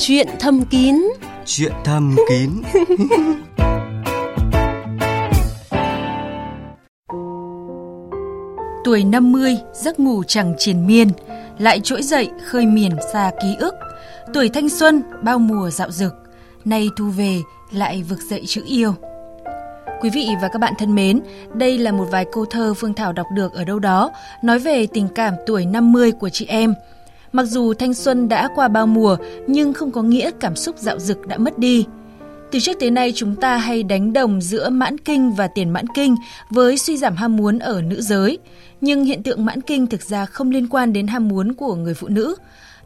Chuyện thầm kín Chuyện thầm kín Tuổi 50, giấc ngủ chẳng triền miên, lại trỗi dậy khơi miền xa ký ức. Tuổi thanh xuân, bao mùa dạo dực, nay thu về lại vực dậy chữ yêu. Quý vị và các bạn thân mến, đây là một vài câu thơ Phương Thảo đọc được ở đâu đó, nói về tình cảm tuổi 50 của chị em. Mặc dù thanh xuân đã qua bao mùa, nhưng không có nghĩa cảm xúc dạo dực đã mất đi. Từ trước tới nay chúng ta hay đánh đồng giữa mãn kinh và tiền mãn kinh với suy giảm ham muốn ở nữ giới. Nhưng hiện tượng mãn kinh thực ra không liên quan đến ham muốn của người phụ nữ.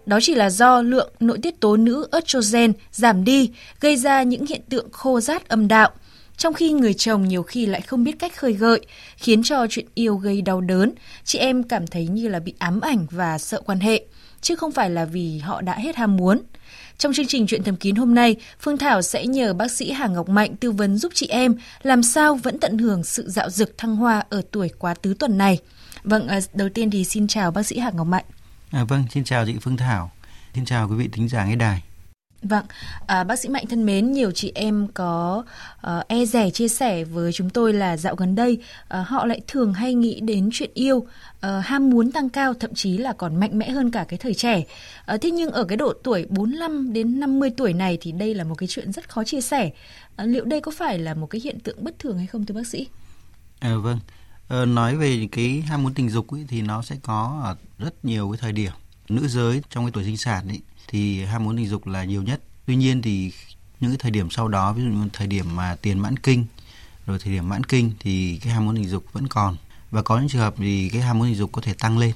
Đó chỉ là do lượng nội tiết tố nữ estrogen giảm đi, gây ra những hiện tượng khô rát âm đạo. Trong khi người chồng nhiều khi lại không biết cách khơi gợi, khiến cho chuyện yêu gây đau đớn, chị em cảm thấy như là bị ám ảnh và sợ quan hệ, chứ không phải là vì họ đã hết ham muốn. Trong chương trình Chuyện thầm kín hôm nay, Phương Thảo sẽ nhờ bác sĩ Hà Ngọc Mạnh tư vấn giúp chị em làm sao vẫn tận hưởng sự dạo dực thăng hoa ở tuổi quá tứ tuần này. Vâng, à, đầu tiên thì xin chào bác sĩ Hà Ngọc Mạnh. À, vâng, xin chào chị Phương Thảo. Xin chào quý vị thính giả nghe đài. Vâng, à, bác sĩ Mạnh thân mến, nhiều chị em có uh, e rẻ chia sẻ với chúng tôi là dạo gần đây uh, họ lại thường hay nghĩ đến chuyện yêu, uh, ham muốn tăng cao, thậm chí là còn mạnh mẽ hơn cả cái thời trẻ. Uh, thế nhưng ở cái độ tuổi 45 đến 50 tuổi này thì đây là một cái chuyện rất khó chia sẻ. Uh, liệu đây có phải là một cái hiện tượng bất thường hay không thưa bác sĩ? À, vâng, à, nói về cái ham muốn tình dục ấy, thì nó sẽ có ở rất nhiều cái thời điểm. Nữ giới trong cái tuổi sinh sản ấy thì ham muốn tình dục là nhiều nhất. Tuy nhiên thì những cái thời điểm sau đó, ví dụ như thời điểm mà tiền mãn kinh, rồi thời điểm mãn kinh thì cái ham muốn tình dục vẫn còn. Và có những trường hợp thì cái ham muốn tình dục có thể tăng lên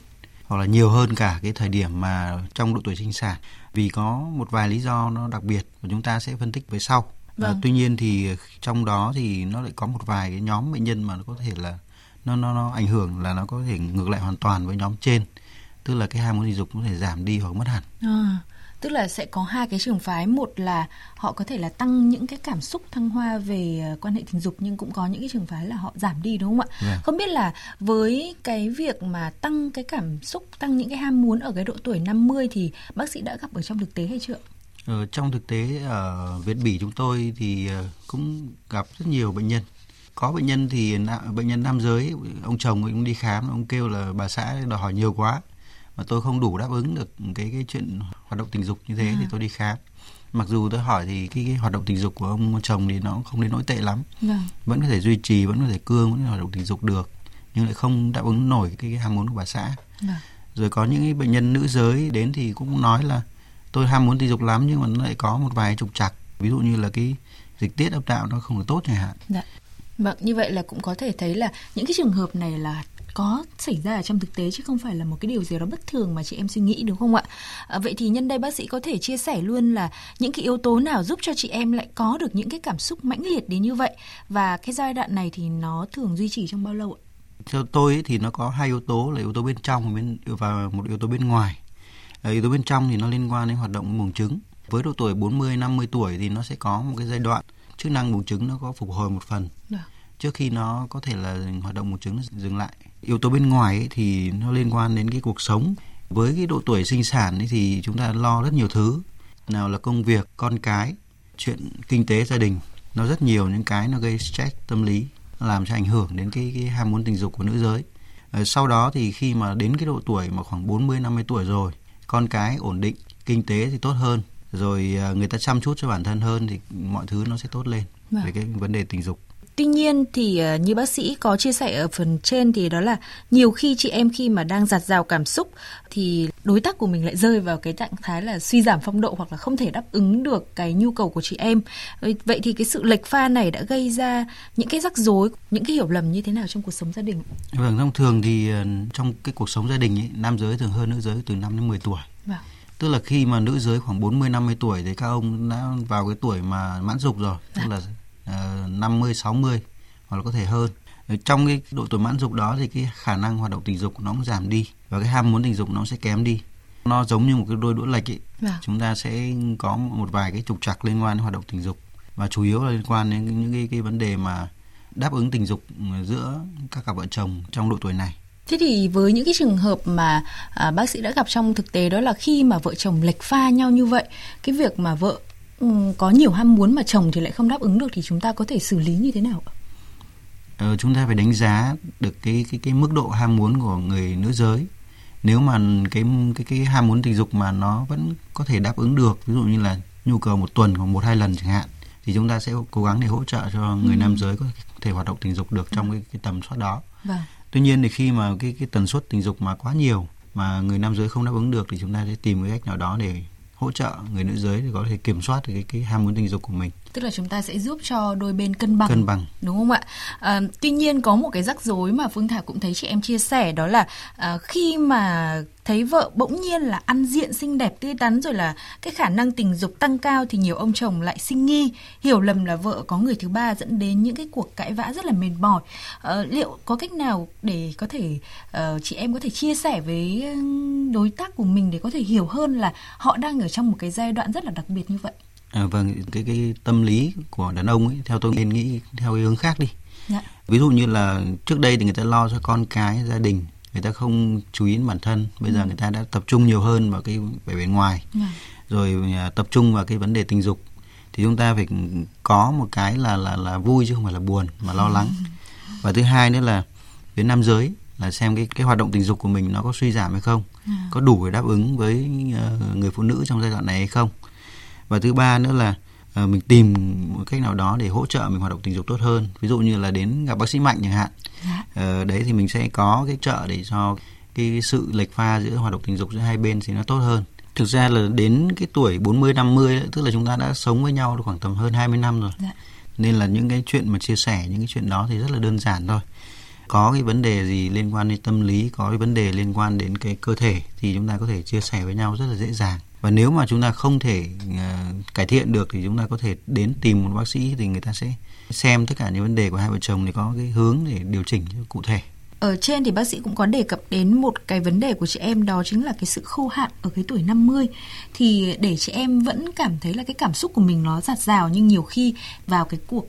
hoặc là nhiều hơn cả cái thời điểm mà trong độ tuổi sinh sản vì có một vài lý do nó đặc biệt và chúng ta sẽ phân tích về sau. Vâng. À, tuy nhiên thì trong đó thì nó lại có một vài cái nhóm bệnh nhân mà nó có thể là nó nó nó ảnh hưởng là nó có thể ngược lại hoàn toàn với nhóm trên tức là cái ham muốn tình dục có thể giảm đi hoặc mất hẳn à, tức là sẽ có hai cái trường phái một là họ có thể là tăng những cái cảm xúc thăng hoa về ờ, quan hệ tình dục nhưng cũng có những cái trường phái là họ giảm đi đúng không ạ yeah. Vâng. không biết là với cái việc mà tăng cái cảm xúc tăng những cái ham muốn ở cái độ tuổi 50 thì bác sĩ đã gặp ở trong thực tế hay chưa ở trong thực tế ở Việt Bỉ chúng tôi thì ờ, cũng gặp rất nhiều bệnh nhân có bệnh nhân thì bệnh nhân nam giới ông chồng cũng đi khám ông kêu là bà xã đòi hỏi nhiều quá mà tôi không đủ đáp ứng được cái cái chuyện hoạt động tình dục như thế à. thì tôi đi khám mặc dù tôi hỏi thì cái, cái hoạt động tình dục của ông chồng thì nó không đến nỗi tệ lắm vâng. vẫn có thể duy trì vẫn có thể cương vẫn có thể hoạt động tình dục được nhưng lại không đáp ứng nổi cái, cái ham muốn của bà xã vâng. rồi có những cái bệnh nhân nữ giới đến thì cũng nói là tôi ham muốn tình dục lắm nhưng mà nó lại có một vài trục trặc ví dụ như là cái dịch tiết âm đạo nó không được tốt chẳng hạn dạ. Vâng, như vậy là cũng có thể thấy là những cái trường hợp này là có xảy ra ở trong thực tế chứ không phải là một cái điều gì đó bất thường mà chị em suy nghĩ đúng không ạ? À, vậy thì nhân đây bác sĩ có thể chia sẻ luôn là những cái yếu tố nào giúp cho chị em lại có được những cái cảm xúc mãnh liệt đến như vậy và cái giai đoạn này thì nó thường duy trì trong bao lâu ạ? Theo tôi thì nó có hai yếu tố là yếu tố bên trong và một yếu tố bên ngoài. À, yếu tố bên trong thì nó liên quan đến hoạt động buồng trứng. Với độ tuổi 40 50 tuổi thì nó sẽ có một cái giai đoạn chức năng buồng trứng nó có phục hồi một phần. Được dạ. trước khi nó có thể là hoạt động buồng trứng dừng lại yếu tố bên ngoài ấy, thì nó liên quan đến cái cuộc sống. Với cái độ tuổi sinh sản ấy thì chúng ta lo rất nhiều thứ. Nào là công việc con cái chuyện kinh tế gia đình. Nó rất nhiều những cái nó gây stress tâm lý làm cho ảnh hưởng đến cái, cái ham muốn tình dục của nữ giới. Ờ, sau đó thì khi mà đến cái độ tuổi mà khoảng 40 50 tuổi rồi con cái ổn định kinh tế thì tốt hơn. Rồi ờ, người ta chăm chút cho bản thân hơn thì mọi thứ nó sẽ tốt lên vâng. về cái vấn đề tình dục Tuy nhiên thì ờ, như bác sĩ có chia sẻ ở phần trên thì đó là nhiều khi chị em khi mà đang giặt rào cảm xúc thì đối tác của mình lại rơi vào cái trạng thái là suy giảm phong độ hoặc là không thể đáp ứng được cái nhu cầu của chị em. Vậy thì cái sự lệch pha này đã gây ra những cái rắc rối, những cái hiểu lầm như thế nào trong cuộc sống gia đình? Vâng, thông thường thì ờ, trong cái cuộc sống gia đình ấy, nam giới thường hơn nữ giới từ 5 đến 10 tuổi. Vâng tức là khi mà nữ giới khoảng 40 50 tuổi thì các ông đã vào cái tuổi mà mãn dục rồi, tức dạ. là 50 60 hoặc là có thể hơn. Trong cái độ tuổi mãn dục đó thì cái khả năng hoạt động tình dục nó cũng giảm đi và cái ham muốn tình dục nó sẽ kém đi. Nó giống như một cái đôi đũa lệch ấy. À. chúng ta sẽ có một vài cái trục trặc liên quan đến hoạt động tình dục và chủ yếu là liên quan đến những cái, cái vấn đề mà đáp ứng tình dục giữa các cặp vợ chồng trong độ tuổi này. Thế thì với những cái trường hợp mà à, bác sĩ đã gặp trong thực tế đó là khi mà vợ chồng lệch pha nhau như vậy, cái việc mà vợ có nhiều ham muốn mà chồng thì lại không đáp ứng được thì chúng ta có thể xử lý như thế nào ạ? Ờ, chúng ta phải đánh giá được cái cái cái mức độ ham muốn của người nữ giới. Nếu mà cái cái cái ham muốn tình dục mà nó vẫn có thể đáp ứng được, ví dụ như là nhu cầu một tuần hoặc một hai lần chẳng hạn, thì chúng ta sẽ cố gắng để hỗ trợ cho người ừ. nam giới có thể hoạt động tình dục được trong cái, cái tầm soát đó. Vâng. Tuy nhiên thì khi mà cái cái tần suất tình dục mà quá nhiều mà người nam giới không đáp ứng được thì chúng ta sẽ tìm cái cách nào đó để hỗ trợ người nữ giới để có thể kiểm soát được cái cái ham muốn tình dục của mình tức là chúng ta sẽ giúp cho đôi bên cân bằng cân bằng. đúng không ạ? À, tuy nhiên có một cái rắc rối mà phương thảo cũng thấy chị em chia sẻ đó là à, khi mà thấy vợ bỗng nhiên là ăn diện xinh đẹp tươi tắn rồi là cái khả năng tình dục tăng cao thì nhiều ông chồng lại sinh nghi hiểu lầm là vợ có người thứ ba dẫn đến những cái cuộc cãi vã rất là mệt mỏi. À, liệu có cách nào để có thể uh, chị em có thể chia sẻ với đối tác của mình để có thể hiểu hơn là họ đang ở trong một cái giai đoạn rất là đặc biệt như vậy À, vâng, cái cái tâm lý của đàn ông ấy theo tôi nên nghĩ theo cái hướng khác đi. Dạ. Ví dụ như là trước đây thì người ta lo cho con cái, gia đình, người ta không chú ý đến bản thân. Bây ừ. giờ người ta đã tập trung nhiều hơn vào cái vẻ bề ngoài. Dạ. Rồi à, tập trung vào cái vấn đề tình dục. Thì chúng ta phải có một cái là là là vui chứ không phải là buồn mà lo lắng. Ừ. Và thứ hai nữa là với nam giới là xem cái cái hoạt động tình dục của mình nó có suy giảm hay không, à. có đủ để đáp ứng với uh, người phụ nữ trong giai đoạn này hay không và thứ ba nữa là uh, mình tìm một cách nào đó để hỗ trợ mình hoạt động tình dục tốt hơn ví dụ như là đến gặp bác sĩ mạnh chẳng hạn uh, đấy thì mình sẽ có cái trợ để cho cái sự lệch pha giữa hoạt động tình dục giữa hai bên thì nó tốt hơn thực ra là đến cái tuổi 40 50 tức là chúng ta đã sống với nhau được khoảng tầm hơn 20 năm rồi. Dạ. Nên là những cái chuyện mà chia sẻ những cái chuyện đó thì rất là đơn giản thôi. Có cái vấn đề gì liên quan đến tâm lý, có cái vấn đề liên quan đến cái cơ thể thì chúng ta có thể chia sẻ với nhau rất là dễ dàng và nếu mà chúng ta không thể uh, cải thiện được thì chúng ta có thể đến tìm một bác sĩ thì người ta sẽ xem tất cả những vấn đề của hai vợ chồng để có cái hướng để điều chỉnh cụ thể. Ở trên thì bác sĩ cũng có đề cập đến một cái vấn đề của chị em đó chính là cái sự khô hạn ở cái tuổi 50 thì để chị em vẫn cảm thấy là cái cảm xúc của mình nó giạt rào nhưng nhiều khi vào cái cuộc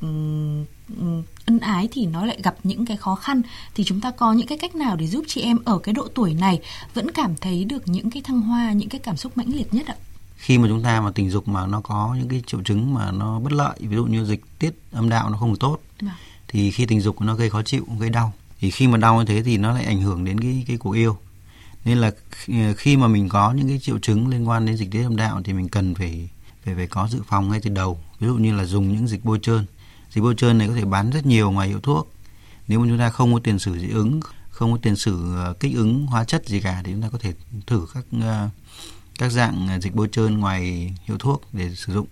ân ái thì nó lại gặp những cái khó khăn. Thì chúng ta có những cái cách nào để giúp chị em ở cái độ tuổi này vẫn cảm thấy được những cái thăng hoa những cái cảm xúc mãnh liệt nhất ạ? Khi mà chúng ta mà tình dục mà nó có những cái triệu chứng mà nó bất lợi ví dụ như dịch tiết âm đạo nó không được tốt à. thì khi tình dục nó gây khó chịu gây đau. Thì khi mà đau như thế thì nó lại ảnh hưởng đến cái cái cuộc yêu. Nên là khi mà mình có những cái triệu chứng liên quan đến dịch tiết âm đạo thì mình cần phải phải phải có dự phòng ngay từ đầu. Ví dụ như là dùng những dịch bôi trơn dịch bôi trơn này có thể bán rất nhiều ngoài hiệu thuốc. Nếu mà chúng ta không có tiền sử dị ứng không có tiền sử ờ, kích ứng hóa chất gì cả thì chúng ta có thể thử các ờ, các dạng dịch bôi trơn ngoài hiệu thuốc để sử dụng.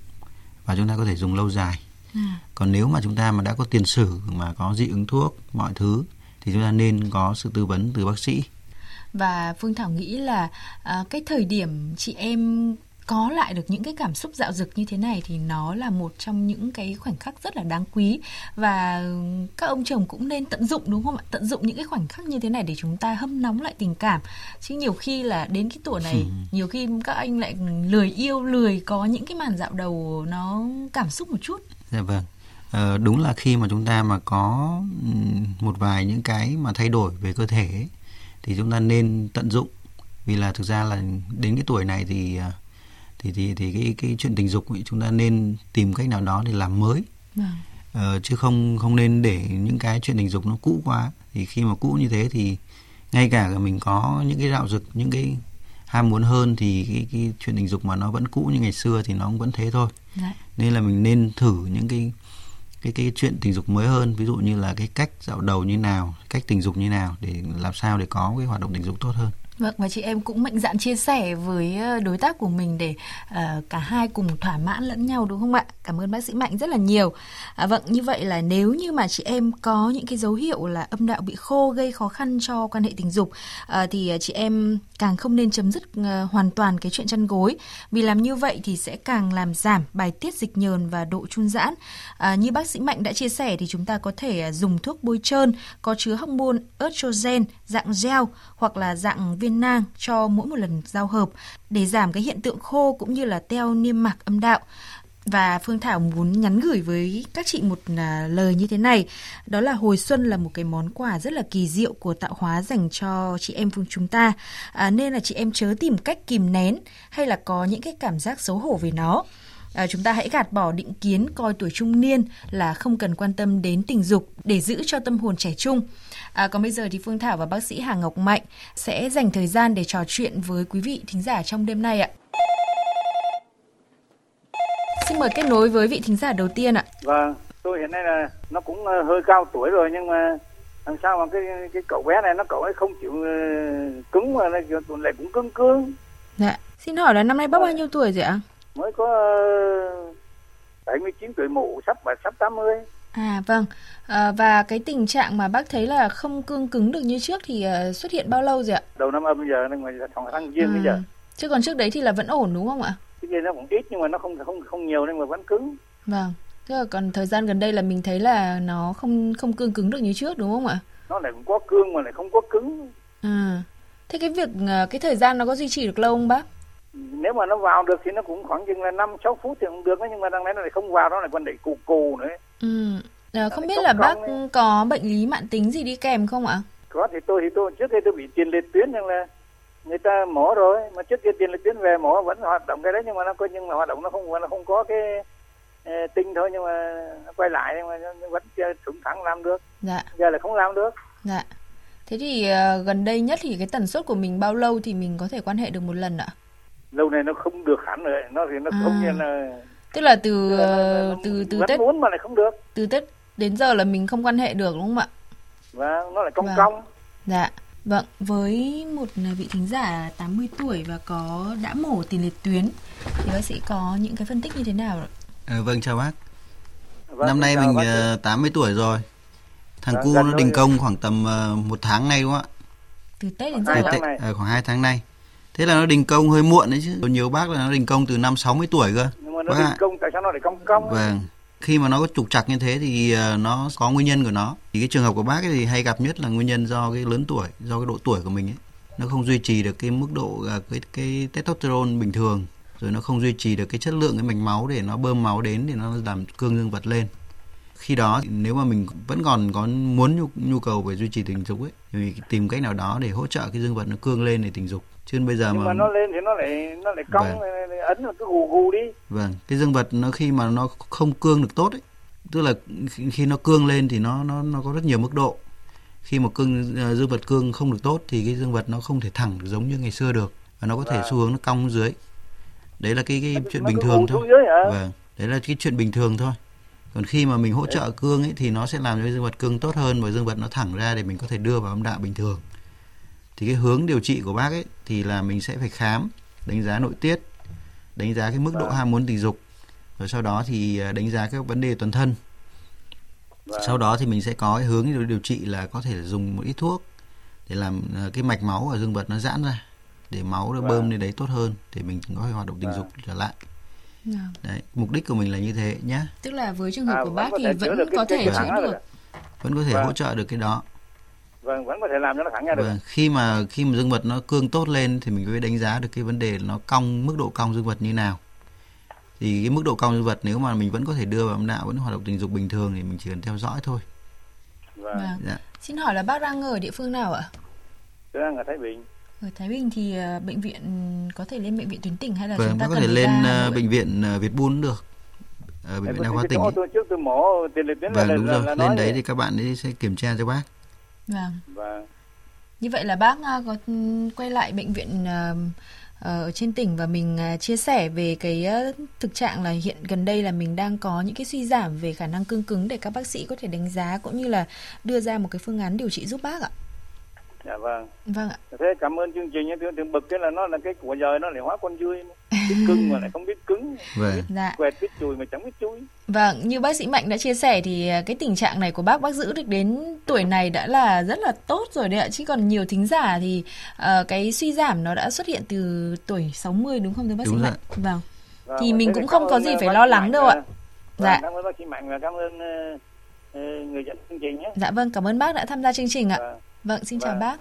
Và chúng ta có thể dùng lâu dài. À. còn nếu mà chúng ta mà đã có tiền sử mà có dị ứng thuốc mọi thứ thì chúng ta nên có sự tư vấn từ bác sĩ. Và phương thảo nghĩ là à, cái thời điểm chị em có lại được những cái cảm xúc dạo dực như thế này thì nó là một trong những cái khoảnh khắc rất là đáng quý. Và các ông chồng cũng nên tận dụng đúng không ạ? Tận dụng những cái khoảnh khắc như thế này để chúng ta hâm nóng lại tình cảm. Chứ nhiều khi là đến cái tuổi này ừ. nhiều khi các anh lại lười yêu lười có những cái màn dạo đầu nó cảm xúc một chút. Dạ vâng. Ờ, đúng là khi mà chúng ta mà có một vài những cái mà thay đổi về cơ thể ấy, thì chúng ta nên tận dụng. Vì là thực ra là đến cái tuổi này thì uh, thì thì thì cái cái chuyện tình dục ấy, chúng ta nên tìm cách nào đó để làm mới vâng. ờ, chứ không không nên để những cái chuyện tình dục nó cũ quá thì khi mà cũ như thế thì ngay cả mình có những cái dạo dực những cái ham muốn hơn thì cái cái chuyện tình dục mà nó vẫn cũ như ngày xưa thì nó cũng vẫn thế thôi Đấy. Dạ. nên là mình nên thử những cái cái cái chuyện tình dục mới hơn ví dụ như là cái cách dạo đầu như nào cách tình dục như nào để làm sao để có cái hoạt động tình dục tốt hơn Vâng và chị em cũng mạnh dạn chia sẻ với ờ, đối tác của mình để uh, cả hai cùng thỏa mãn lẫn nhau đúng không ạ? Cảm ơn bác sĩ Mạnh rất là nhiều. À, vâng như vậy là nếu như mà chị em có những cái dấu hiệu là âm đạo bị khô gây khó khăn cho quan hệ tình dục uh, thì chị em càng không nên chấm dứt uh, hoàn toàn cái chuyện chăn gối vì làm như vậy thì sẽ càng làm giảm bài tiết dịch nhờn và độ chun giãn. Uh, như bác sĩ Mạnh đã chia sẻ thì chúng ta có thể à, dùng thuốc bôi trơn có chứa hormone estrogen dạng gel hoặc là dạng viên nang cho mỗi một lần giao hợp để giảm cái hiện tượng khô cũng như là teo niêm mạc âm đạo và Phương Thảo muốn nhắn gửi với các chị một à, lời như thế này. Đó là hồi xuân là một cái món quà rất là kỳ diệu của tạo hóa dành cho chị em phương chúng ta. À, nên là chị em chớ tìm cách kìm nén hay là có những cái cảm giác xấu hổ về nó. À, chúng ta hãy gạt bỏ định kiến coi tuổi trung niên là không cần quan tâm đến tình dục để giữ cho tâm hồn trẻ trung. À, còn bây giờ thì Phương Thảo và bác sĩ Hà Ngọc Mạnh sẽ dành thời gian để trò chuyện với quý vị thính giả trong đêm nay ạ. Xin mời kết nối với vị thính giả đầu tiên ạ. Vâng, tôi hiện nay là nó cũng ờ, hơi cao tuổi rồi nhưng mà làm sao mà cái cái cậu bé này nó cậu ấy không chịu ờ, cứng mà nó kiểu lại cũng cứng cứng. Dạ. Xin hỏi là năm nay bác bao nhiêu tuổi rồi ạ? Mới có ờ, 79 tuổi mụ sắp và sắp 80. À vâng. À, và cái tình trạng mà bác thấy là không cương cứng được như trước thì ờ, xuất hiện bao lâu rồi ạ? Đầu năm âm giờ nhưng mà tháng giêng bây giờ. Chứ còn trước đấy thì là vẫn ổn đúng không ạ? Cái kia nó cũng ít nhưng mà nó không không không nhiều nên mà vẫn cứng. Vâng. Tức là còn thời gian gần đây là mình thấy là nó không không cương cứng được như trước đúng không ạ? Nó lại cũng có cương mà lại không có cứng. À. Thế cái việc ờ, cái thời gian nó có duy trì được lâu không bác? Nếu mà nó vào được thì nó cũng khoảng chừng là 5 6 phút thì cũng được đấy, nhưng mà đằng này nó lại không vào nó lại còn đẩy cù cù nữa. Ừ. À, không biết là bác ấy. có bệnh lý mãn tính gì đi kèm không ạ? có thì tôi thì tôi trước đây tôi bị tiền liệt tuyến nhưng là người ta mổ rồi mà trước kia tiền liệt tuyến về mổ vẫn hoạt động cái đấy nhưng mà nó coi nhưng mà hoạt động nó không nó không có cái ờ, tinh thôi nhưng mà nó quay lại nhưng mà nó vẫn thủng thẳng làm được Dạ. giờ là không làm được Dạ. Thế thì ờ, gần đây nhất thì cái tần suất của mình bao lâu thì mình có thể quan hệ được một lần ạ? lâu này nó không được hẳn rồi nó thì nó À. không như là Tức là từ Tức là nó- từ từ Tết muốn mà lại không được từ Tết đến giờ là mình không quan hệ được đúng không ạ? và nó lại cong Vâng. cong Dạ. Vâng, với một vị thính giả 80 tuổi và có đã mổ tiền liệt tuyến thì bác sĩ có những cái phân tích như thế nào ạ? Ờ, vâng chào bác. Vâng, Năm nay chào mình bác. ờ, 80 tuổi rồi. Thằng Dạ, cu nó đình rồi. công khoảng tầm ờ, một tháng nay đúng không ạ? Từ Tết đến giờ Tết- nay. ờ, khoảng 2 tháng nay. Thế là nó đình công hơi muộn đấy chứ. Nhiều bác là nó đình công từ năm 60 tuổi cơ. nhưng mà nó đình công tại sao nó lại cong cong Vâng. Khi mà nó có trục trặc như thế thì ờ, nó có nguyên nhân của nó. Thì cái trường hợp của bác ấy thì hay gặp nhất là nguyên nhân do cái lớn tuổi, do cái độ tuổi của mình ấy. Nó không duy trì được cái mức độ ờ, cái cái testosterone bình thường, rồi nó không duy trì được cái chất lượng cái mạch máu để nó bơm máu đến thì nó làm cương dương vật lên. Khi đó nếu mà mình vẫn còn có muốn nhu, nhu cầu về duy trì tình dục ấy thì mình tìm cách nào đó để hỗ trợ cái dương vật nó cương lên để tình dục. Chứ bây giờ nhưng mà mà nó lên thì nó lại nó lại cong Vâng. ấn vào cái gù gù đi Vâng, cái dương vật nó khi mà nó không cương được tốt ấy, tức là khi- nó cương lên thì nó nó nó có rất nhiều mức độ. Khi mà cương ờ, dương vật cương không được tốt thì cái dương vật nó không thể thẳng giống như ngày xưa được và nó có thể Vâng. xu hướng nó cong dưới. Đấy là cái cái chuyện Nó bình cứ thường thôi. xuống dưới hả? Vâng, đấy là cái chuyện bình thường thôi. Còn khi mà mình hỗ trợ cương ấy thì nó sẽ làm cho dương vật cương tốt hơn và dương vật nó thẳng ra để mình có thể đưa vào âm đạo bình thường. Thì cái hướng điều trị của bác ấy thì là mình sẽ phải khám, đánh giá nội tiết, đánh giá cái mức độ Vâng. ham muốn tình dục rồi sau đó thì à, đánh giá các vấn đề toàn thân Vâng. sau đó thì mình sẽ có cái hướng điều- trị là có thể dùng một ít thuốc để làm à, cái mạch máu ở dương vật nó giãn ra để máu nó Vâng. bơm lên đấy tốt hơn để mình có thể hoạt động tình Vâng. dục trở lại Vâng. đấy mục đích của mình là như thế nhá Tức là với trường hợp À, của bác thì vẫn có thể chữa được. vẫn có thể Vâng. hỗ trợ được cái đó vâng vẫn có thể làm cho nó thẳng ra được Vâng, khi mà khi mà dương vật nó cương tốt lên thì mình phải đánh giá được cái vấn đề nó cong mức độ cong dương vật như nào. Thì cái mức độ cong dương vật nếu mà mình vẫn có thể đưa vào âm đạo vẫn hoạt động tình dục bình thường thì mình chỉ cần theo dõi thôi. vâng Vâng. Dạ. Xin hỏi là bác đang ở địa phương nào ạ? tôi đang ở Thái Bình Ở Thái Bình thì ờ, bệnh viện có thể lên bệnh viện tuyến tỉnh hay là Vâng, chúng ta có thể lên ra ờ, bệnh viện ờ, Việt cũng được. Ở bệnh viện đa khoa tỉnh. tôi trước tôi mổ tiền liệt tuyến là, Vâng là, đúng là, rồi, là lên đấy vậy. thì các bạn ấy sẽ kiểm tra cho bác. Vâng. vâng Như vậy là bác ờ, có quay lại bệnh viện ờ, ờ, ở trên tỉnh và mình ờ, chia sẻ về cái thực trạng là hiện gần đây là mình đang có những cái suy giảm về khả năng cương cứng để các bác sĩ có thể đánh giá cũng như là đưa ra một cái phương án điều trị giúp bác ạ. Dạ vâng Vâng ạ. thế cảm ơn chương trình tôi thường bực cái là nó là cái của giờ nó lại hóa con dươi biết cưng mà lại không biết cứng Vâng. Dạ. quẹt biết chùi mà chẳng biết chui Vâng, như bác sĩ Mạnh đã chia sẻ thì à, cái tình trạng này của bác bác giữ được đến tuổi này đã là rất là tốt rồi đấy ạ. Chứ còn nhiều thính giả thì ờ, cái suy giảm nó đã xuất hiện từ tuổi 60 đúng không thưa bác Đúng sĩ rồi. Mạnh? Vâng. Vâng, Thì mình cũng không có gì ờ, phải lo lắng đâu ạ. vâng, Dạ. cảm ơn bác sĩ Mạnh và cảm ơn người dẫn chương trình nhé Dạ vâng, cảm ơn bác đã tham gia chương trình ạ. Vâng. Vâng, xin chào Vâng. bác.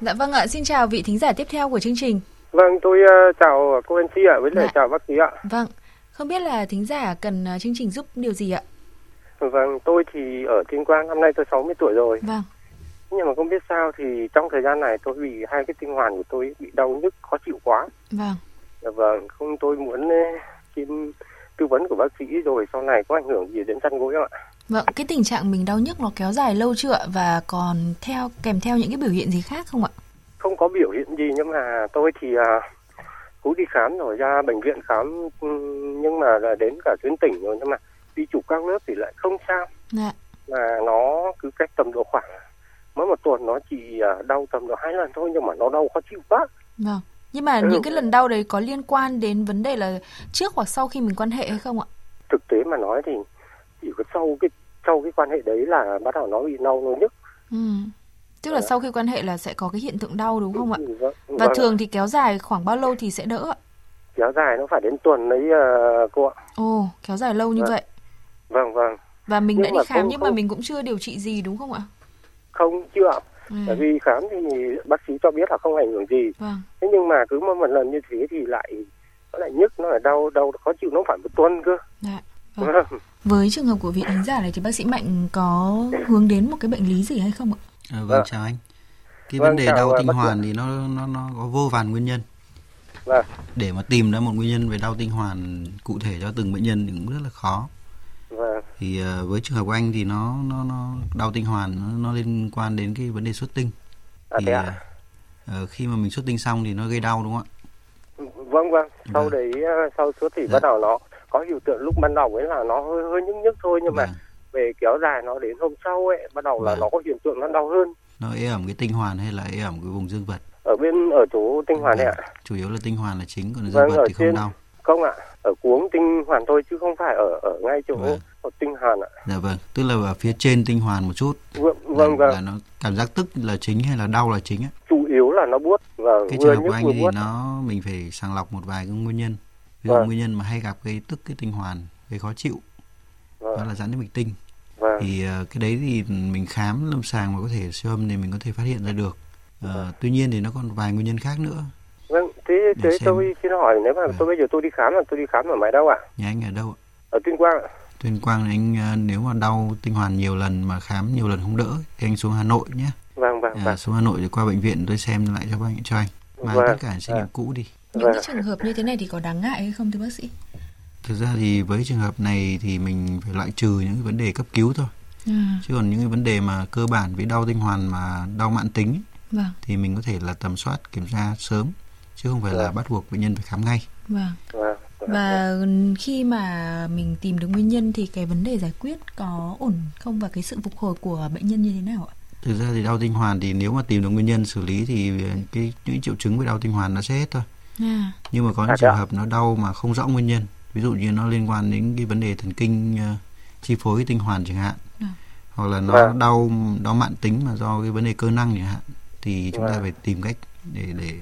Dạ vâng ạ, xin chào vị thính giả tiếp theo của chương trình. Vâng, tôi ờ, chào cô Anh Chi ạ, với lại Dạ. chào bác sĩ ạ. Vâng, Không biết là thính giả cần uh, chương trình giúp điều gì ạ? Vâng, tôi thì ở Tuyên Quang năm nay tôi 60 tuổi rồi. Vâng. Nhưng mà không biết sao thì trong thời gian này tôi bị hai cái tinh hoàn của tôi bị đau nhức khó chịu quá. Vâng. Dạ vâng, không tôi muốn xin tư vấn của bác sĩ rồi sau này có ảnh hưởng gì đến chăn gối không ạ? Vâng, cái tình trạng mình đau nhức nó kéo dài lâu chưa ạ? Và còn theo kèm theo những cái biểu hiện gì khác không ạ? Không có biểu hiện gì nhưng mà tôi thì à, cũng đi khám rồi ra bệnh viện khám ừ, nhưng mà là đến cả tuyến tỉnh rồi nhưng mà đi chụp các lớp thì lại không sao. Dạ. Là nó cứ cách tầm độ khoảng mỗi một tuần nó chỉ à, đau tầm độ hai lần thôi nhưng mà nó đau khó chịu quá. Vâng. Nhưng mà Ừ. những cái lần đau đấy có liên quan đến vấn đề là trước hoặc sau khi mình quan hệ hay không ạ? Thực tế mà nói thì chỉ có sau cái sau cái quan hệ đấy là bắt đầu nó bị đau nó nhức. Ừ. Tức là sau khi quan hệ là sẽ có cái hiện tượng đau đúng không ạ? Ừ, Vâng, Và vâng. thường thì kéo dài khoảng bao lâu thì sẽ đỡ ạ? kéo dài nó phải đến tuần đấy à, cô ạ. Ồ, kéo dài lâu như Vâng. vậy. Vâng vâng. Và mình Nhưng đã đi mà khám không- nhưng mà không- mình cũng chưa điều trị gì đúng không ạ? Không chưa ạ. Ừ. Bởi vì khám thì bác sĩ cho biết là không ảnh hưởng gì. Vâng. Thế nhưng mà cứ một, một lần như thế thì lại nó lại nhức, nó lại đau, đau khó chịu nó phải một tuần cơ. Dạ. Vâng. Vâng. Với trường hợp của vị thính giả này thì bác sĩ Mạnh có hướng đến một cái bệnh lý gì hay không ạ? À, vâng Vâng. chào anh. Cái Vâng, vấn đề đau à, tinh hoàn thì nó nó nó có vô vàn nguyên nhân. Vâng. Để mà tìm ra một nguyên nhân về đau tinh hoàn cụ thể cho từng bệnh nhân thì cũng rất là khó. Vâng. Thì ờ, với trường hợp của anh thì nó nó nó đau tinh hoàn nó, nó liên quan đến cái vấn đề xuất tinh. À thì thế ạ. ờ, khi mà mình xuất tinh xong thì nó gây đau đúng không ạ? Vâng vâng. Sau Vâng. đấy à, sau suốt thì Dạ. bắt đầu nó có hiện tượng lúc ban đầu ấy là nó hơi hơi nhức nhức thôi nhưng mà Vâng. về kéo dài nó đến hôm sau ấy bắt đầu là Vâng. nó có hiện tượng nó đau hơn. Nó ế ẩm cái tinh hoàn hay là ế ẩm cái vùng dương vật? Ở bên ở chỗ tinh hoàn này ạ. Vâng. Chủ yếu là tinh hoàn là chính còn dương Vâng, vật thì không trên- đau. Không ạ. Ở cuống tinh hoàn thôi chứ không phải ở ở ngay chỗ Vâng. ở tinh hoàn ạ. Dạ vâng, tức là ở phía trên tinh hoàn một chút. Vâng vâng. vâng. là nó cảm giác tức là chính hay là đau là chính á. Chủ yếu là nó buốt và Cái trường hợp của anh thì nó mình phải sàng lọc một vài cái nguyên nhân. Ví dụ Vâng. nguyên nhân mà hay gặp gây tức cái tinh hoàn, gây khó chịu, đó Vâng. là giãn tĩnh mạch tinh. Vâng. Thì ờ, cái đấy thì mình khám lâm sàng và có thể siêu âm thì mình có thể phát hiện ra được. Ờ, Vâng. tuy nhiên thì nó còn vài nguyên nhân khác nữa. Vâng, thế thế xem. tôi xin hỏi nếu mà Vâng. tôi bây giờ tôi đi khám là tôi đi khám ở máy đâu ạ? Nhà anh ở đâu ạ? Ở Tuyên Quang ạ. Tuyên Quang thì anh ờ, nếu mà đau tinh hoàn nhiều lần mà khám nhiều lần không đỡ thì anh xuống Hà Nội nhé. Vâng vâng À, vâng. xuống Hà Nội rồi qua bệnh viện tôi xem lại cho anh cho anh. Mang Vâng, tất cả xét nghiệm vâng. cũ đi. Những Vâng. cái trường hợp như thế này thì có đáng ngại hay không thưa bác sĩ? Thực ra thì với trường hợp này thì mình phải loại trừ những cái vấn đề cấp cứu thôi. À, Chứ còn những cái vấn đề mà cơ bản với đau tinh hoàn mà đau mãn tính ấy, vâng, thì mình có thể là tầm soát kiểm tra sớm chứ không phải là Vâng. bắt buộc bệnh nhân phải khám ngay. vâng. Vâng. vâng. Và khi mà mình tìm được nguyên nhân thì cái vấn đề giải quyết có ổn không và cái sự phục hồi của bệnh nhân như thế nào ạ? Thực ra thì đau tinh hoàn thì nếu mà tìm được nguyên nhân xử lý thì cái những triệu chứng về đau tinh hoàn nó sẽ hết thôi. À, Nhưng mà có những À, thế trường hợp nó đau mà không rõ nguyên nhân. Ví dụ như nó liên quan đến cái vấn đề thần kinh ờ, chi phối cái tinh hoàn chẳng hạn. Ừ. Hoặc là nó Vâng. đau đau mãn tính mà do cái vấn đề cơ năng chẳng hạn thì chúng ta Vâng. phải tìm cách để để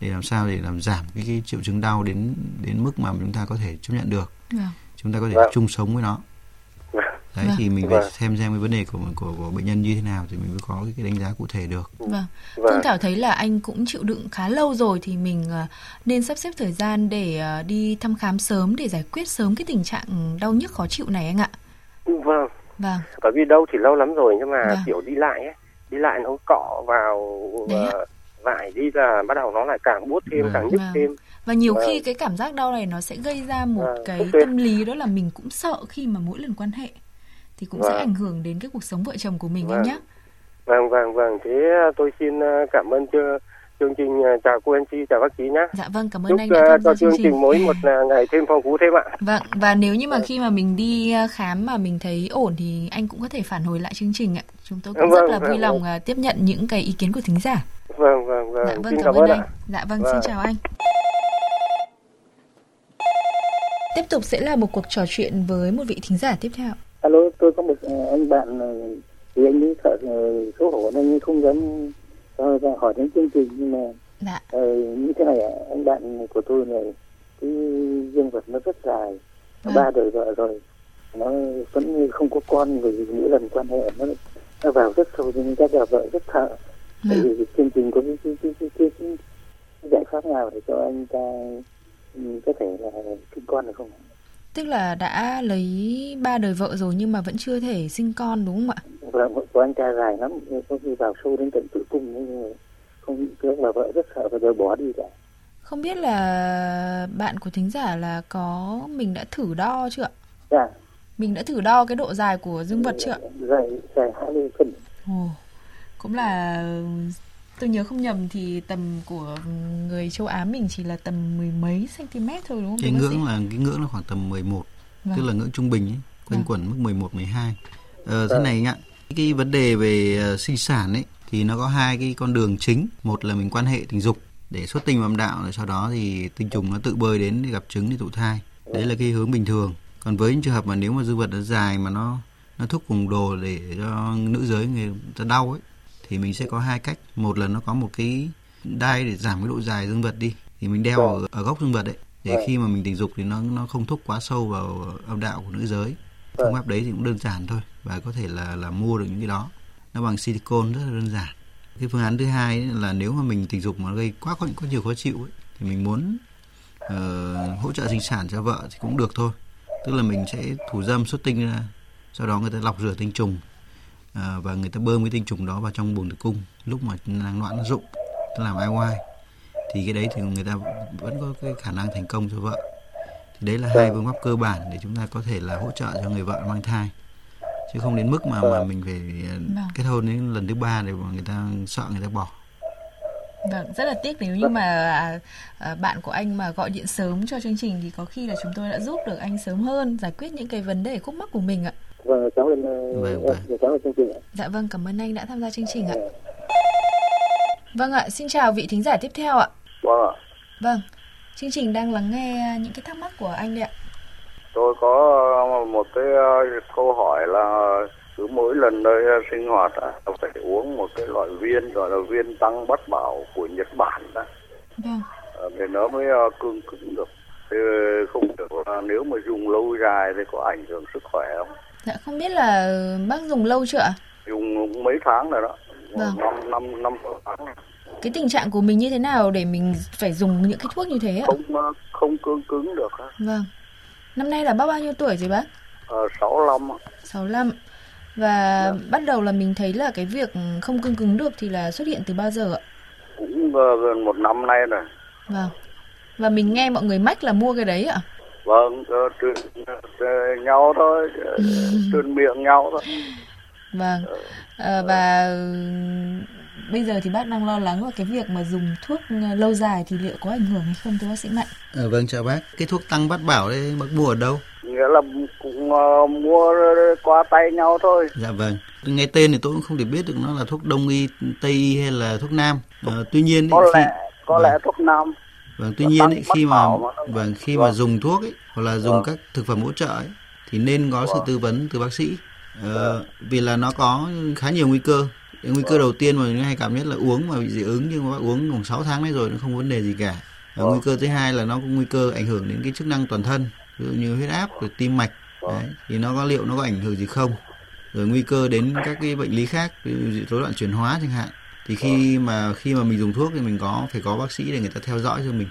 để làm sao để làm giảm cái, cái triệu chứng đau đến đến mức mà chúng ta có thể chấp nhận được. vâng, Chúng ta có thể Vâng. chung sống với nó. Đấy Vâng. thì mình phải Vâng. xem xem cái vấn đề của của, của bệnh nhân như thế nào thì mình mới có cái, cái đánh giá cụ thể được. vâng. Vâng. Phương Thảo thấy là anh cũng chịu đựng khá lâu rồi thì mình ờ, nên sắp xếp thời gian để ờ, đi thăm khám sớm để giải quyết sớm cái tình trạng đau nhức khó chịu này anh ạ. Vâng. Vâng, Bởi vì đâu thì lâu lắm rồi nhưng mà Vâng. kiểu đi lại ấy, đi lại nó cọ vào vải đi là bắt đầu nó lại càng buốt thêm, Vâng. càng nhức Vâng. thêm. và nhiều Vâng. khi cái cảm giác đau này nó sẽ gây ra một Vâng, cái ok. tâm lý đó là mình cũng sợ khi mà mỗi lần quan hệ thì cũng sẽ Vâng. ảnh hưởng đến cái cuộc sống vợ chồng của mình anh Vâng. nhé. Vâng vâng vâng. Thế tôi xin ờ, cảm ơn chương chương trình ờ, chào cô anh chị chào bác sĩ nhé. Dạ vâng, cảm ơn Chúc anh đã tham gia cho chương trình. trình mỗi một ngày thêm phong phú thêm ạ. Vâng, và nếu như mà khi mà mình đi khám mà mình thấy ổn thì anh cũng có thể phản hồi lại chương trình ạ. Chúng tôi cũng Vâng, rất là vâng, vui lòng vâng. ờ, tiếp nhận những cái ý kiến của thính giả. Vâng vâng vâng. Dạ vâng, xin cảm cảm ơn ơn anh. ạ. Dạ vâng, Vâng. xin chào anh. Tiếp tục sẽ là một cuộc trò chuyện với một vị thính giả tiếp theo. Alo tôi có một ờ, anh bạn ờ, thì anh ấy sợ ờ, xấu hổ nên không dám hỏi đến chương trình nhưng mà Dạ, ờ, như thế này anh bạn của tôi này cái dương vật nó rất dài Vâng. ba đời vợ rồi nó vẫn không có con bởi vì mỗi lần quan hệ nó nó vào rất sâu nhưng các bà vợ rất sợ vâng. vì chương trình có cái, cái, cái, cái, cái, cái giải pháp nào để cho anh ta ừ, có thể là sinh con được không? Tức là đã lấy ba đời vợ rồi nhưng mà vẫn chưa thể sinh con đúng không ạ? Vâng, của anh trai dài lắm, có khi vào sâu đến tận tử cung nhưng mà không tức là vợ rất sợ và rồi bỏ đi cả. Không biết là bạn của thính giả là có mình đã thử đo chưa ạ? Dạ, Mình đã thử đo cái độ dài của dương vật chưa ạ? dài dài 20 phân. Ồ, cũng là tôi nhớ không nhầm thì tầm của người châu Á mình chỉ là tầm mười mấy cm thôi đúng không? cái ngưỡng là cái ngưỡng là khoảng tầm 11 Vâng. tức là ngưỡng trung bình ấy, quanh Vâng. quẩn mức 11 12. Ờ, thế Vâng. này anh ạ. Cái vấn đề về ờ, sinh sản ấy thì nó có hai cái con đường chính, một là mình quan hệ tình dục để xuất tinh vào âm đạo rồi sau đó thì tinh trùng nó tự bơi đến để gặp trứng để thụ thai. Đấy là cái hướng bình thường. Còn với những trường hợp mà nếu mà dương vật nó dài mà nó nó thúc vùng đồ để cho nữ giới người ta đau ấy thì mình sẽ có hai cách. Một là nó có một cái đai để giảm cái độ dài dương vật đi thì mình đeo ở, ở góc dương vật ấy để Vâng. khi mà mình tình dục thì nó nó không thúc quá sâu vào âm đạo của nữ giới. Phương pháp đấy thì cũng đơn giản thôi và có thể là là mua được những cái đó. Nó bằng silicone rất là đơn giản. Cái phương án thứ hai là nếu mà mình tình dục mà gây quá có, có nhiều khó chịu ấy, thì mình muốn ờ, hỗ trợ sinh sản cho vợ thì cũng được thôi. Tức là mình sẽ thủ dâm xuất tinh ra, sau đó người ta lọc rửa tinh trùng ờ, và người ta bơm cái tinh trùng đó vào trong buồng tử cung lúc mà năng loạn nó rụng, ta làm IOI thì cái đấy thì người ta vẫn có cái khả năng thành công cho vợ thì đấy là hai phương pháp cơ bản để chúng ta có thể là hỗ trợ cho người vợ mang thai chứ không đến mức mà mà mình phải Vâng. kết hôn đến lần thứ ba để mà người ta sợ người ta bỏ Vâng, rất là tiếc nếu như mà à, à, bạn của anh mà gọi điện sớm cho chương trình thì có khi là chúng tôi đã giúp được anh sớm hơn giải quyết những cái vấn đề khúc mắc của mình ạ. Vâng, cảm ơn ờ, Vâng, ờ, vâng. cảm ơn chương trình ạ. Dạ vâng, cảm ơn anh đã tham gia chương trình ạ. Vâng ạ, xin chào vị thính giả tiếp theo ạ. Vâng ạ, Vâng, chương trình đang lắng nghe những cái thắc mắc của anh đấy ạ. tôi có ờ, một cái ờ, câu hỏi là cứ mỗi lần nơi ờ, sinh hoạt phải uống một cái loại viên gọi là viên tăng bất bảo của Nhật Bản đó, Vâng, Ờ, thì nó mới ờ, cương cứng được. Thì không được là nếu mà dùng lâu dài thì có ảnh hưởng sức khỏe không? Dạ không biết là bác dùng lâu chưa ạ? Dùng mấy tháng rồi đó, Vâng. năm năm năm tháng. Cái tình trạng của mình như thế nào để mình phải dùng những cái thuốc như thế ạ? không ờ, không cương cứng được. á. Vâng. Năm nay là bác bao nhiêu tuổi rồi bác? Ờ, 65 á. 65. Và bắt đầu là mình thấy là cái việc không cương cứng được thì là xuất hiện từ bao giờ ạ? cũng ờ, gần một năm nay rồi. Vâng. Và mình nghe mọi người mách là mua cái đấy ạ? Vâng, ờ, truyền ờ, nhau thôi, ờ, truyền miệng nhau thôi. Vâng. Ờ, và ừ, bây giờ thì bác đang lo lắng là cái việc mà dùng thuốc ờ, lâu dài thì liệu có ảnh hưởng hay không thưa bác sĩ Mạnh? ờ, vâng chào bác cái thuốc tăng bát bảo đấy bác mua ở đâu Nghĩa là cũng ờ, mua qua tay nhau thôi. dạ vâng nghe tên thì tôi cũng không thể biết được nó là thuốc đông y tây y hay là thuốc nam Ờ, tuy nhiên Có lẽ có Vâng. lẽ thuốc nam. Vâng, tuy nhiên ấy, bất khi mà vâng khi mà Vâng. dùng thuốc ấy hoặc là dùng Vâng. các thực phẩm hỗ trợ ấy thì nên có sự Vâng. tư vấn từ bác sĩ. Ờ, vì là nó có khá nhiều nguy cơ. Nguy cơ đầu tiên mà mình hay cảm nhất là uống mà bị dị ứng nhưng mà bác uống khoảng 6 tháng nay rồi nó không vấn đề gì cả. Và Vâng. nguy cơ thứ hai là nó có nguy cơ ảnh hưởng đến cái chức năng toàn thân, ví dụ như huyết áp rồi tim mạch. Vâng. Đấy, thì nó có liệu nó có ảnh hưởng gì không? Rồi nguy cơ đến các cái bệnh lý khác, ví dụ rối loạn chuyển hóa chẳng hạn. Thì khi mà khi mà mình dùng thuốc thì mình có phải có bác sĩ để người ta theo dõi cho mình.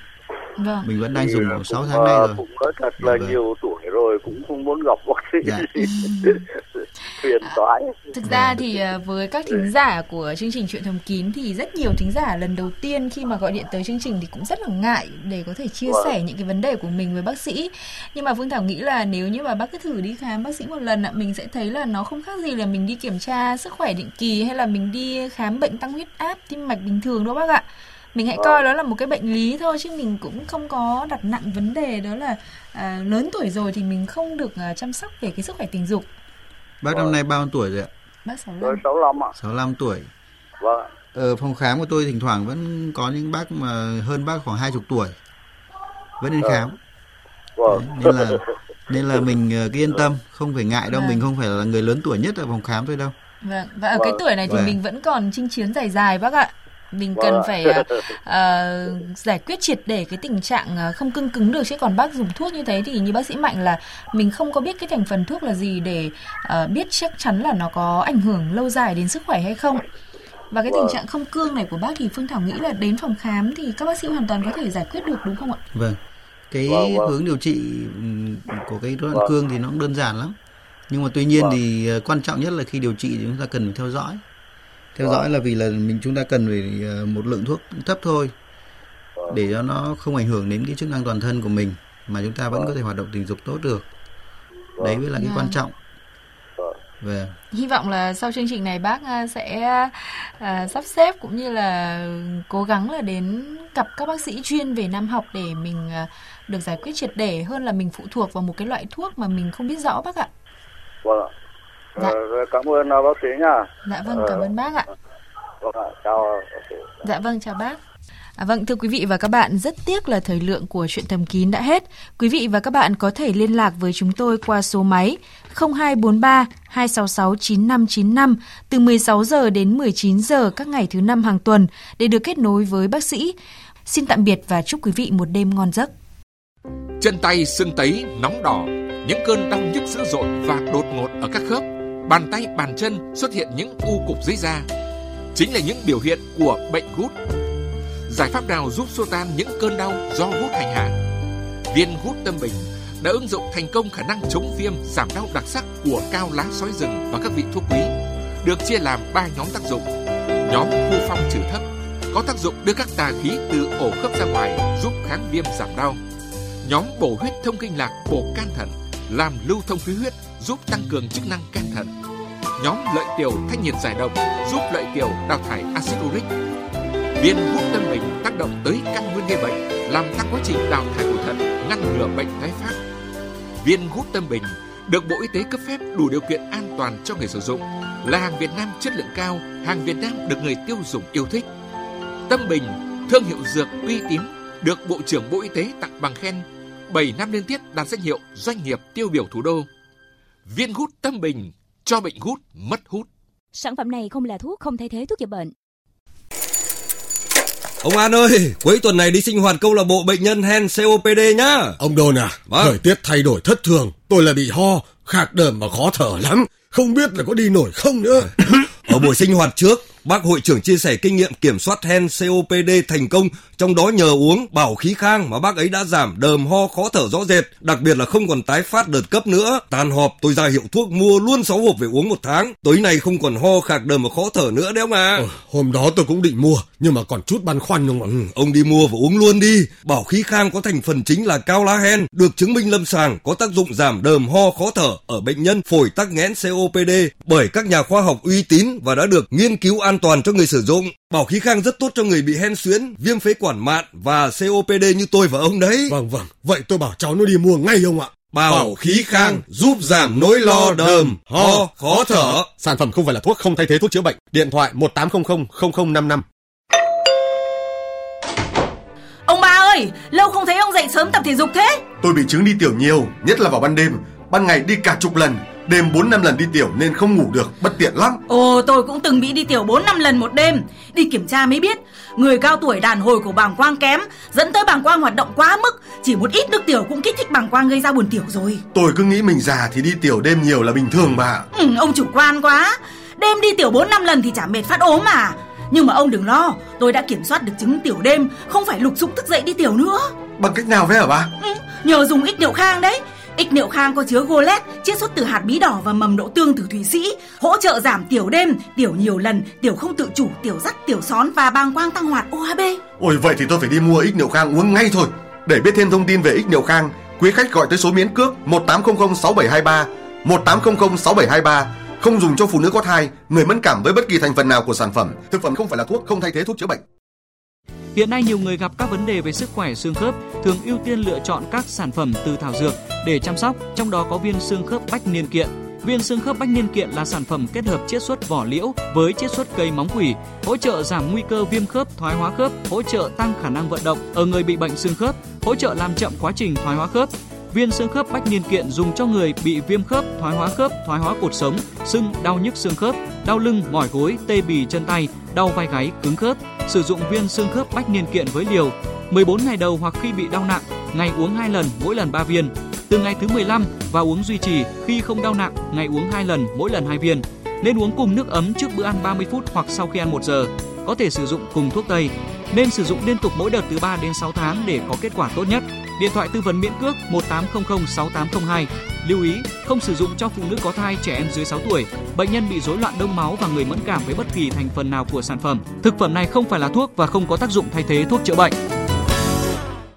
Vâng. Mình vẫn đang Thì dùng là khoảng 6 cũng, tháng nay ờ, rồi. Cũng nói thật là Dạ vâng. nhiều tuổi rồi cũng không muốn gặp bác sĩ. Dạ. Phiền toái. Thực ra thì ờ, với các thính giả của chương trình Chuyện Thầm Kín thì rất nhiều thính giả lần đầu tiên khi mà gọi điện tới chương trình thì cũng rất là ngại để có thể chia Vâng. sẻ những cái vấn đề của mình với bác sĩ. Nhưng mà Phương Thảo nghĩ là nếu như mà bác cứ thử đi khám bác sĩ một lần ạ, mình sẽ thấy là nó không khác gì là mình đi kiểm tra sức khỏe định kỳ hay là mình đi khám bệnh tăng huyết áp, tim mạch bình thường đâu bác ạ. Mình hãy Vâng. coi đó là một cái bệnh lý thôi chứ mình cũng không có đặt nặng vấn đề đó là à, lớn tuổi rồi thì mình không được à, chăm sóc về cái sức khỏe tình dục. Bác năm nay bao nhiêu tuổi rồi ạ? Bác 65. Tôi 65 ạ. 65 tuổi. Vâng. Ở phòng khám của tôi thỉnh thoảng vẫn có những bác mà hơn bác khoảng 20 tuổi. Vẫn đến Ờ. khám. Vâng. Đấy, nên là nên là mình ờ, cứ yên tâm, không phải ngại đâu, Vâng. mình không phải là người lớn tuổi nhất ở phòng khám thôi đâu. Vâng, và ở cái Vâng. tuổi này thì Vâng. mình vẫn còn chinh chiến dài dài bác ạ. Mình cần Vâng. phải à, à, giải quyết triệt để cái tình trạng à, không cưng cứng được chứ còn bác dùng thuốc như thế thì như bác sĩ Mạnh là mình không có biết cái thành phần thuốc là gì để à, biết chắc chắn là nó có ảnh hưởng lâu dài đến sức khỏe hay không. Và cái tình Vâng. trạng không cương này của bác thì Phương Thảo nghĩ là đến phòng khám thì các bác sĩ hoàn toàn có thể giải quyết được đúng không ạ? Vâng. cái Vâng, vâng. hướng điều trị ừm, của cái rối loạn Vâng. cương thì nó cũng đơn giản lắm nhưng mà tuy nhiên Vâng. thì quan trọng nhất là khi điều trị thì chúng ta cần phải theo dõi theo Vâng. dõi là vì là mình chúng ta cần phải ờ, một lượng thuốc thấp thôi Vâng. để cho nó không ảnh hưởng đến cái chức năng toàn thân của mình mà chúng ta vẫn Vâng. có thể hoạt động tình dục tốt được Vâng. đấy mới là cái Vâng. quan trọng Vâng. về Hy vọng là sau chương trình này bác à, sẽ à, sắp xếp cũng như là cố gắng là đến gặp các bác sĩ chuyên về nam học để mình à, được giải quyết triệt để hơn là mình phụ thuộc vào một cái loại thuốc mà mình không biết rõ bác ạ. Vâng ạ. Dạ. Ờ, rồi cảm ơn ờ, bác sĩ nha. Dạ vâng, cảm Ờ. ơn bác ạ. Vâng ạ, chào bác sĩ. Dạ vâng, chào bác. À, vâng, thưa quý vị và các bạn, rất tiếc là thời lượng của chuyện thầm kín đã hết. Quý vị và các bạn có thể liên lạc với chúng tôi qua số máy 0243 266 9595 từ 16 giờ đến 19 giờ các ngày thứ năm hàng tuần để được kết nối với bác sĩ. Xin tạm biệt và chúc quý vị một đêm ngon giấc. Chân tay sưng tấy, nóng đỏ, những cơn đau nhức dữ dội và đột ngột ở các khớp, bàn tay, bàn chân xuất hiện những u cục dưới da. Chính là những biểu hiện của bệnh gút. Giải pháp nào giúp xua tan những cơn đau do gút hành hạ? Viên gút tâm bình đã ứng dụng thành công khả năng chống viêm, giảm đau đặc sắc của cao lá sói rừng và các vị thuốc quý, được chia làm 3 nhóm tác dụng. Nhóm khu phong trừ thấp có tác dụng đưa các tà khí từ ổ khớp ra ngoài, giúp kháng viêm giảm đau nhóm bổ huyết thông kinh lạc bổ can thận làm lưu thông khí huyết giúp tăng cường chức năng can thận nhóm lợi tiểu thanh nhiệt giải độc giúp lợi tiểu đào thải axit uric. Viên hút tâm bình tác động tới căn nguyên gây bệnh, làm tăng quá trình đào thải của thận ngăn ngừa bệnh tái phát. Viên hút tâm bình được bộ y tế cấp phép đủ điều kiện an toàn cho người sử dụng, là hàng việt nam chất lượng cao, hàng việt nam được người tiêu dùng yêu thích. Tâm bình thương hiệu dược uy tín được Bộ trưởng Bộ Y tế tặng bằng khen 7 năm liên tiếp đạt danh hiệu doanh nghiệp tiêu biểu thủ đô. Viên hút tâm bình cho bệnh hút mất hút. Sản phẩm này không là thuốc, không thay thế thuốc chữa bệnh. Ông An ơi, cuối tuần này đi sinh hoạt câu lạc bộ bệnh nhân hen COPD nhá. Ông Đôn à, Vâng. thời tiết thay đổi thất thường, tôi là bị ho, khạc đờm và khó thở lắm. Không biết là có đi nổi không nữa. Ở buổi sinh hoạt trước, bác hội trưởng chia sẻ kinh nghiệm kiểm soát hen COPD thành công, trong đó nhờ uống bảo khí khang mà bác ấy đã giảm đờm ho khó thở rõ rệt, đặc biệt là không còn tái phát đợt cấp nữa. Tàn họp tôi ra hiệu thuốc mua luôn 6 hộp về uống một tháng. Tối nay không còn ho khạc đờm và khó thở nữa đấy ông à. Ờ, Hôm đó tôi cũng định mua, nhưng mà còn chút băn khoăn không ạ? Ừ, ông đi mua và uống luôn đi. Bảo khí khang có thành phần chính là cao lá hen, được chứng minh lâm sàng có tác dụng giảm đờm ho khó thở ở bệnh nhân phổi tắc nghẽn COPD bởi các nhà khoa học uy tín và đã được nghiên cứu an toàn cho người sử dụng. Bảo khí khang rất tốt cho người bị hen suyễn, viêm phế quản mạn và COPD như tôi và ông đấy. Vâng vâng, vậy tôi bảo cháu nó đi mua ngay ông ạ. Bảo khí khang giúp giảm nỗi lo đờm, ho, khó thở. Sản phẩm không phải là thuốc không thay thế thuốc chữa bệnh. Điện thoại 1800 0055. Ông ba ơi, lâu không thấy ông dậy sớm tập thể dục thế. Tôi bị chứng đi tiểu nhiều, nhất là vào ban đêm. Ban ngày đi cả chục lần, đêm 4 năm lần đi tiểu nên không ngủ được, bất tiện lắm. Ồ, tôi cũng từng bị đi tiểu 4 năm lần một đêm. Đi kiểm tra mới biết, người cao tuổi đàn hồi của bàng quang kém, dẫn tới bàng quang hoạt động quá mức, chỉ một ít nước tiểu cũng kích thích bàng quang gây ra buồn tiểu rồi. Tôi cứ nghĩ mình già thì đi tiểu đêm nhiều là bình thường mà. Ừ, ông chủ quan quá. Đêm đi tiểu 4 năm lần thì chả mệt phát ốm mà. Nhưng mà ông đừng lo, tôi đã kiểm soát được chứng tiểu đêm, không phải lục sục thức dậy đi tiểu nữa. Bằng cách nào vậy hả bà? Ừ, nhờ dùng ích niệu khang đấy. Ích niệu khang có chứa golet, chiết xuất từ hạt bí đỏ và mầm đậu tương từ Thụy Sĩ, hỗ trợ giảm tiểu đêm, tiểu nhiều lần, tiểu không tự chủ, tiểu dắt, tiểu són và bàng quang tăng hoạt OHB. Ôi vậy thì tôi phải đi mua ích niệu khang uống ngay thôi. Để biết thêm thông tin về ích niệu khang, quý khách gọi tới số miễn cước 1800 6723, 1800 6723. Không dùng cho phụ nữ có thai, người mẫn cảm với bất kỳ thành phần nào của sản phẩm. Thực phẩm không phải là thuốc, không thay thế thuốc chữa bệnh. Hiện nay nhiều người gặp các vấn đề về sức khỏe xương khớp, thường ưu tiên lựa chọn các sản phẩm từ thảo dược để chăm sóc, trong đó có viên xương khớp bách niên kiện. Viên xương khớp bách niên kiện là sản phẩm kết hợp chiết xuất vỏ liễu với chiết xuất cây móng quỷ, hỗ trợ giảm nguy cơ viêm khớp, thoái hóa khớp, hỗ trợ tăng khả năng vận động ở người bị bệnh xương khớp, hỗ trợ làm chậm quá trình thoái hóa khớp. Viên xương khớp bách niên kiện dùng cho người bị viêm khớp, thoái hóa khớp, thoái hóa cột sống, sưng, đau nhức xương khớp, đau lưng, mỏi gối, tê bì chân tay, đau vai gáy, cứng khớp. Sử dụng viên xương khớp bách niên kiện với liều 14 ngày đầu hoặc khi bị đau nặng, ngày uống 2 lần, mỗi lần 3 viên. Từ ngày thứ 15 và uống duy trì khi không đau nặng, ngày uống 2 lần, mỗi lần 2 viên. Nên uống cùng nước ấm trước bữa ăn 30 phút hoặc sau khi ăn 1 giờ. Có thể sử dụng cùng thuốc tây. nên sử dụng liên tục mỗi đợt từ 3 đến 6 tháng để có kết quả tốt nhất. Điện thoại tư vấn miễn cước 1800 6802. Lưu ý, không sử dụng cho phụ nữ có thai, trẻ em dưới 6 tuổi, bệnh nhân bị rối loạn đông máu và người mẫn cảm với bất kỳ thành phần nào của sản phẩm. Thực phẩm này không phải là thuốc và không có tác dụng thay thế thuốc chữa bệnh.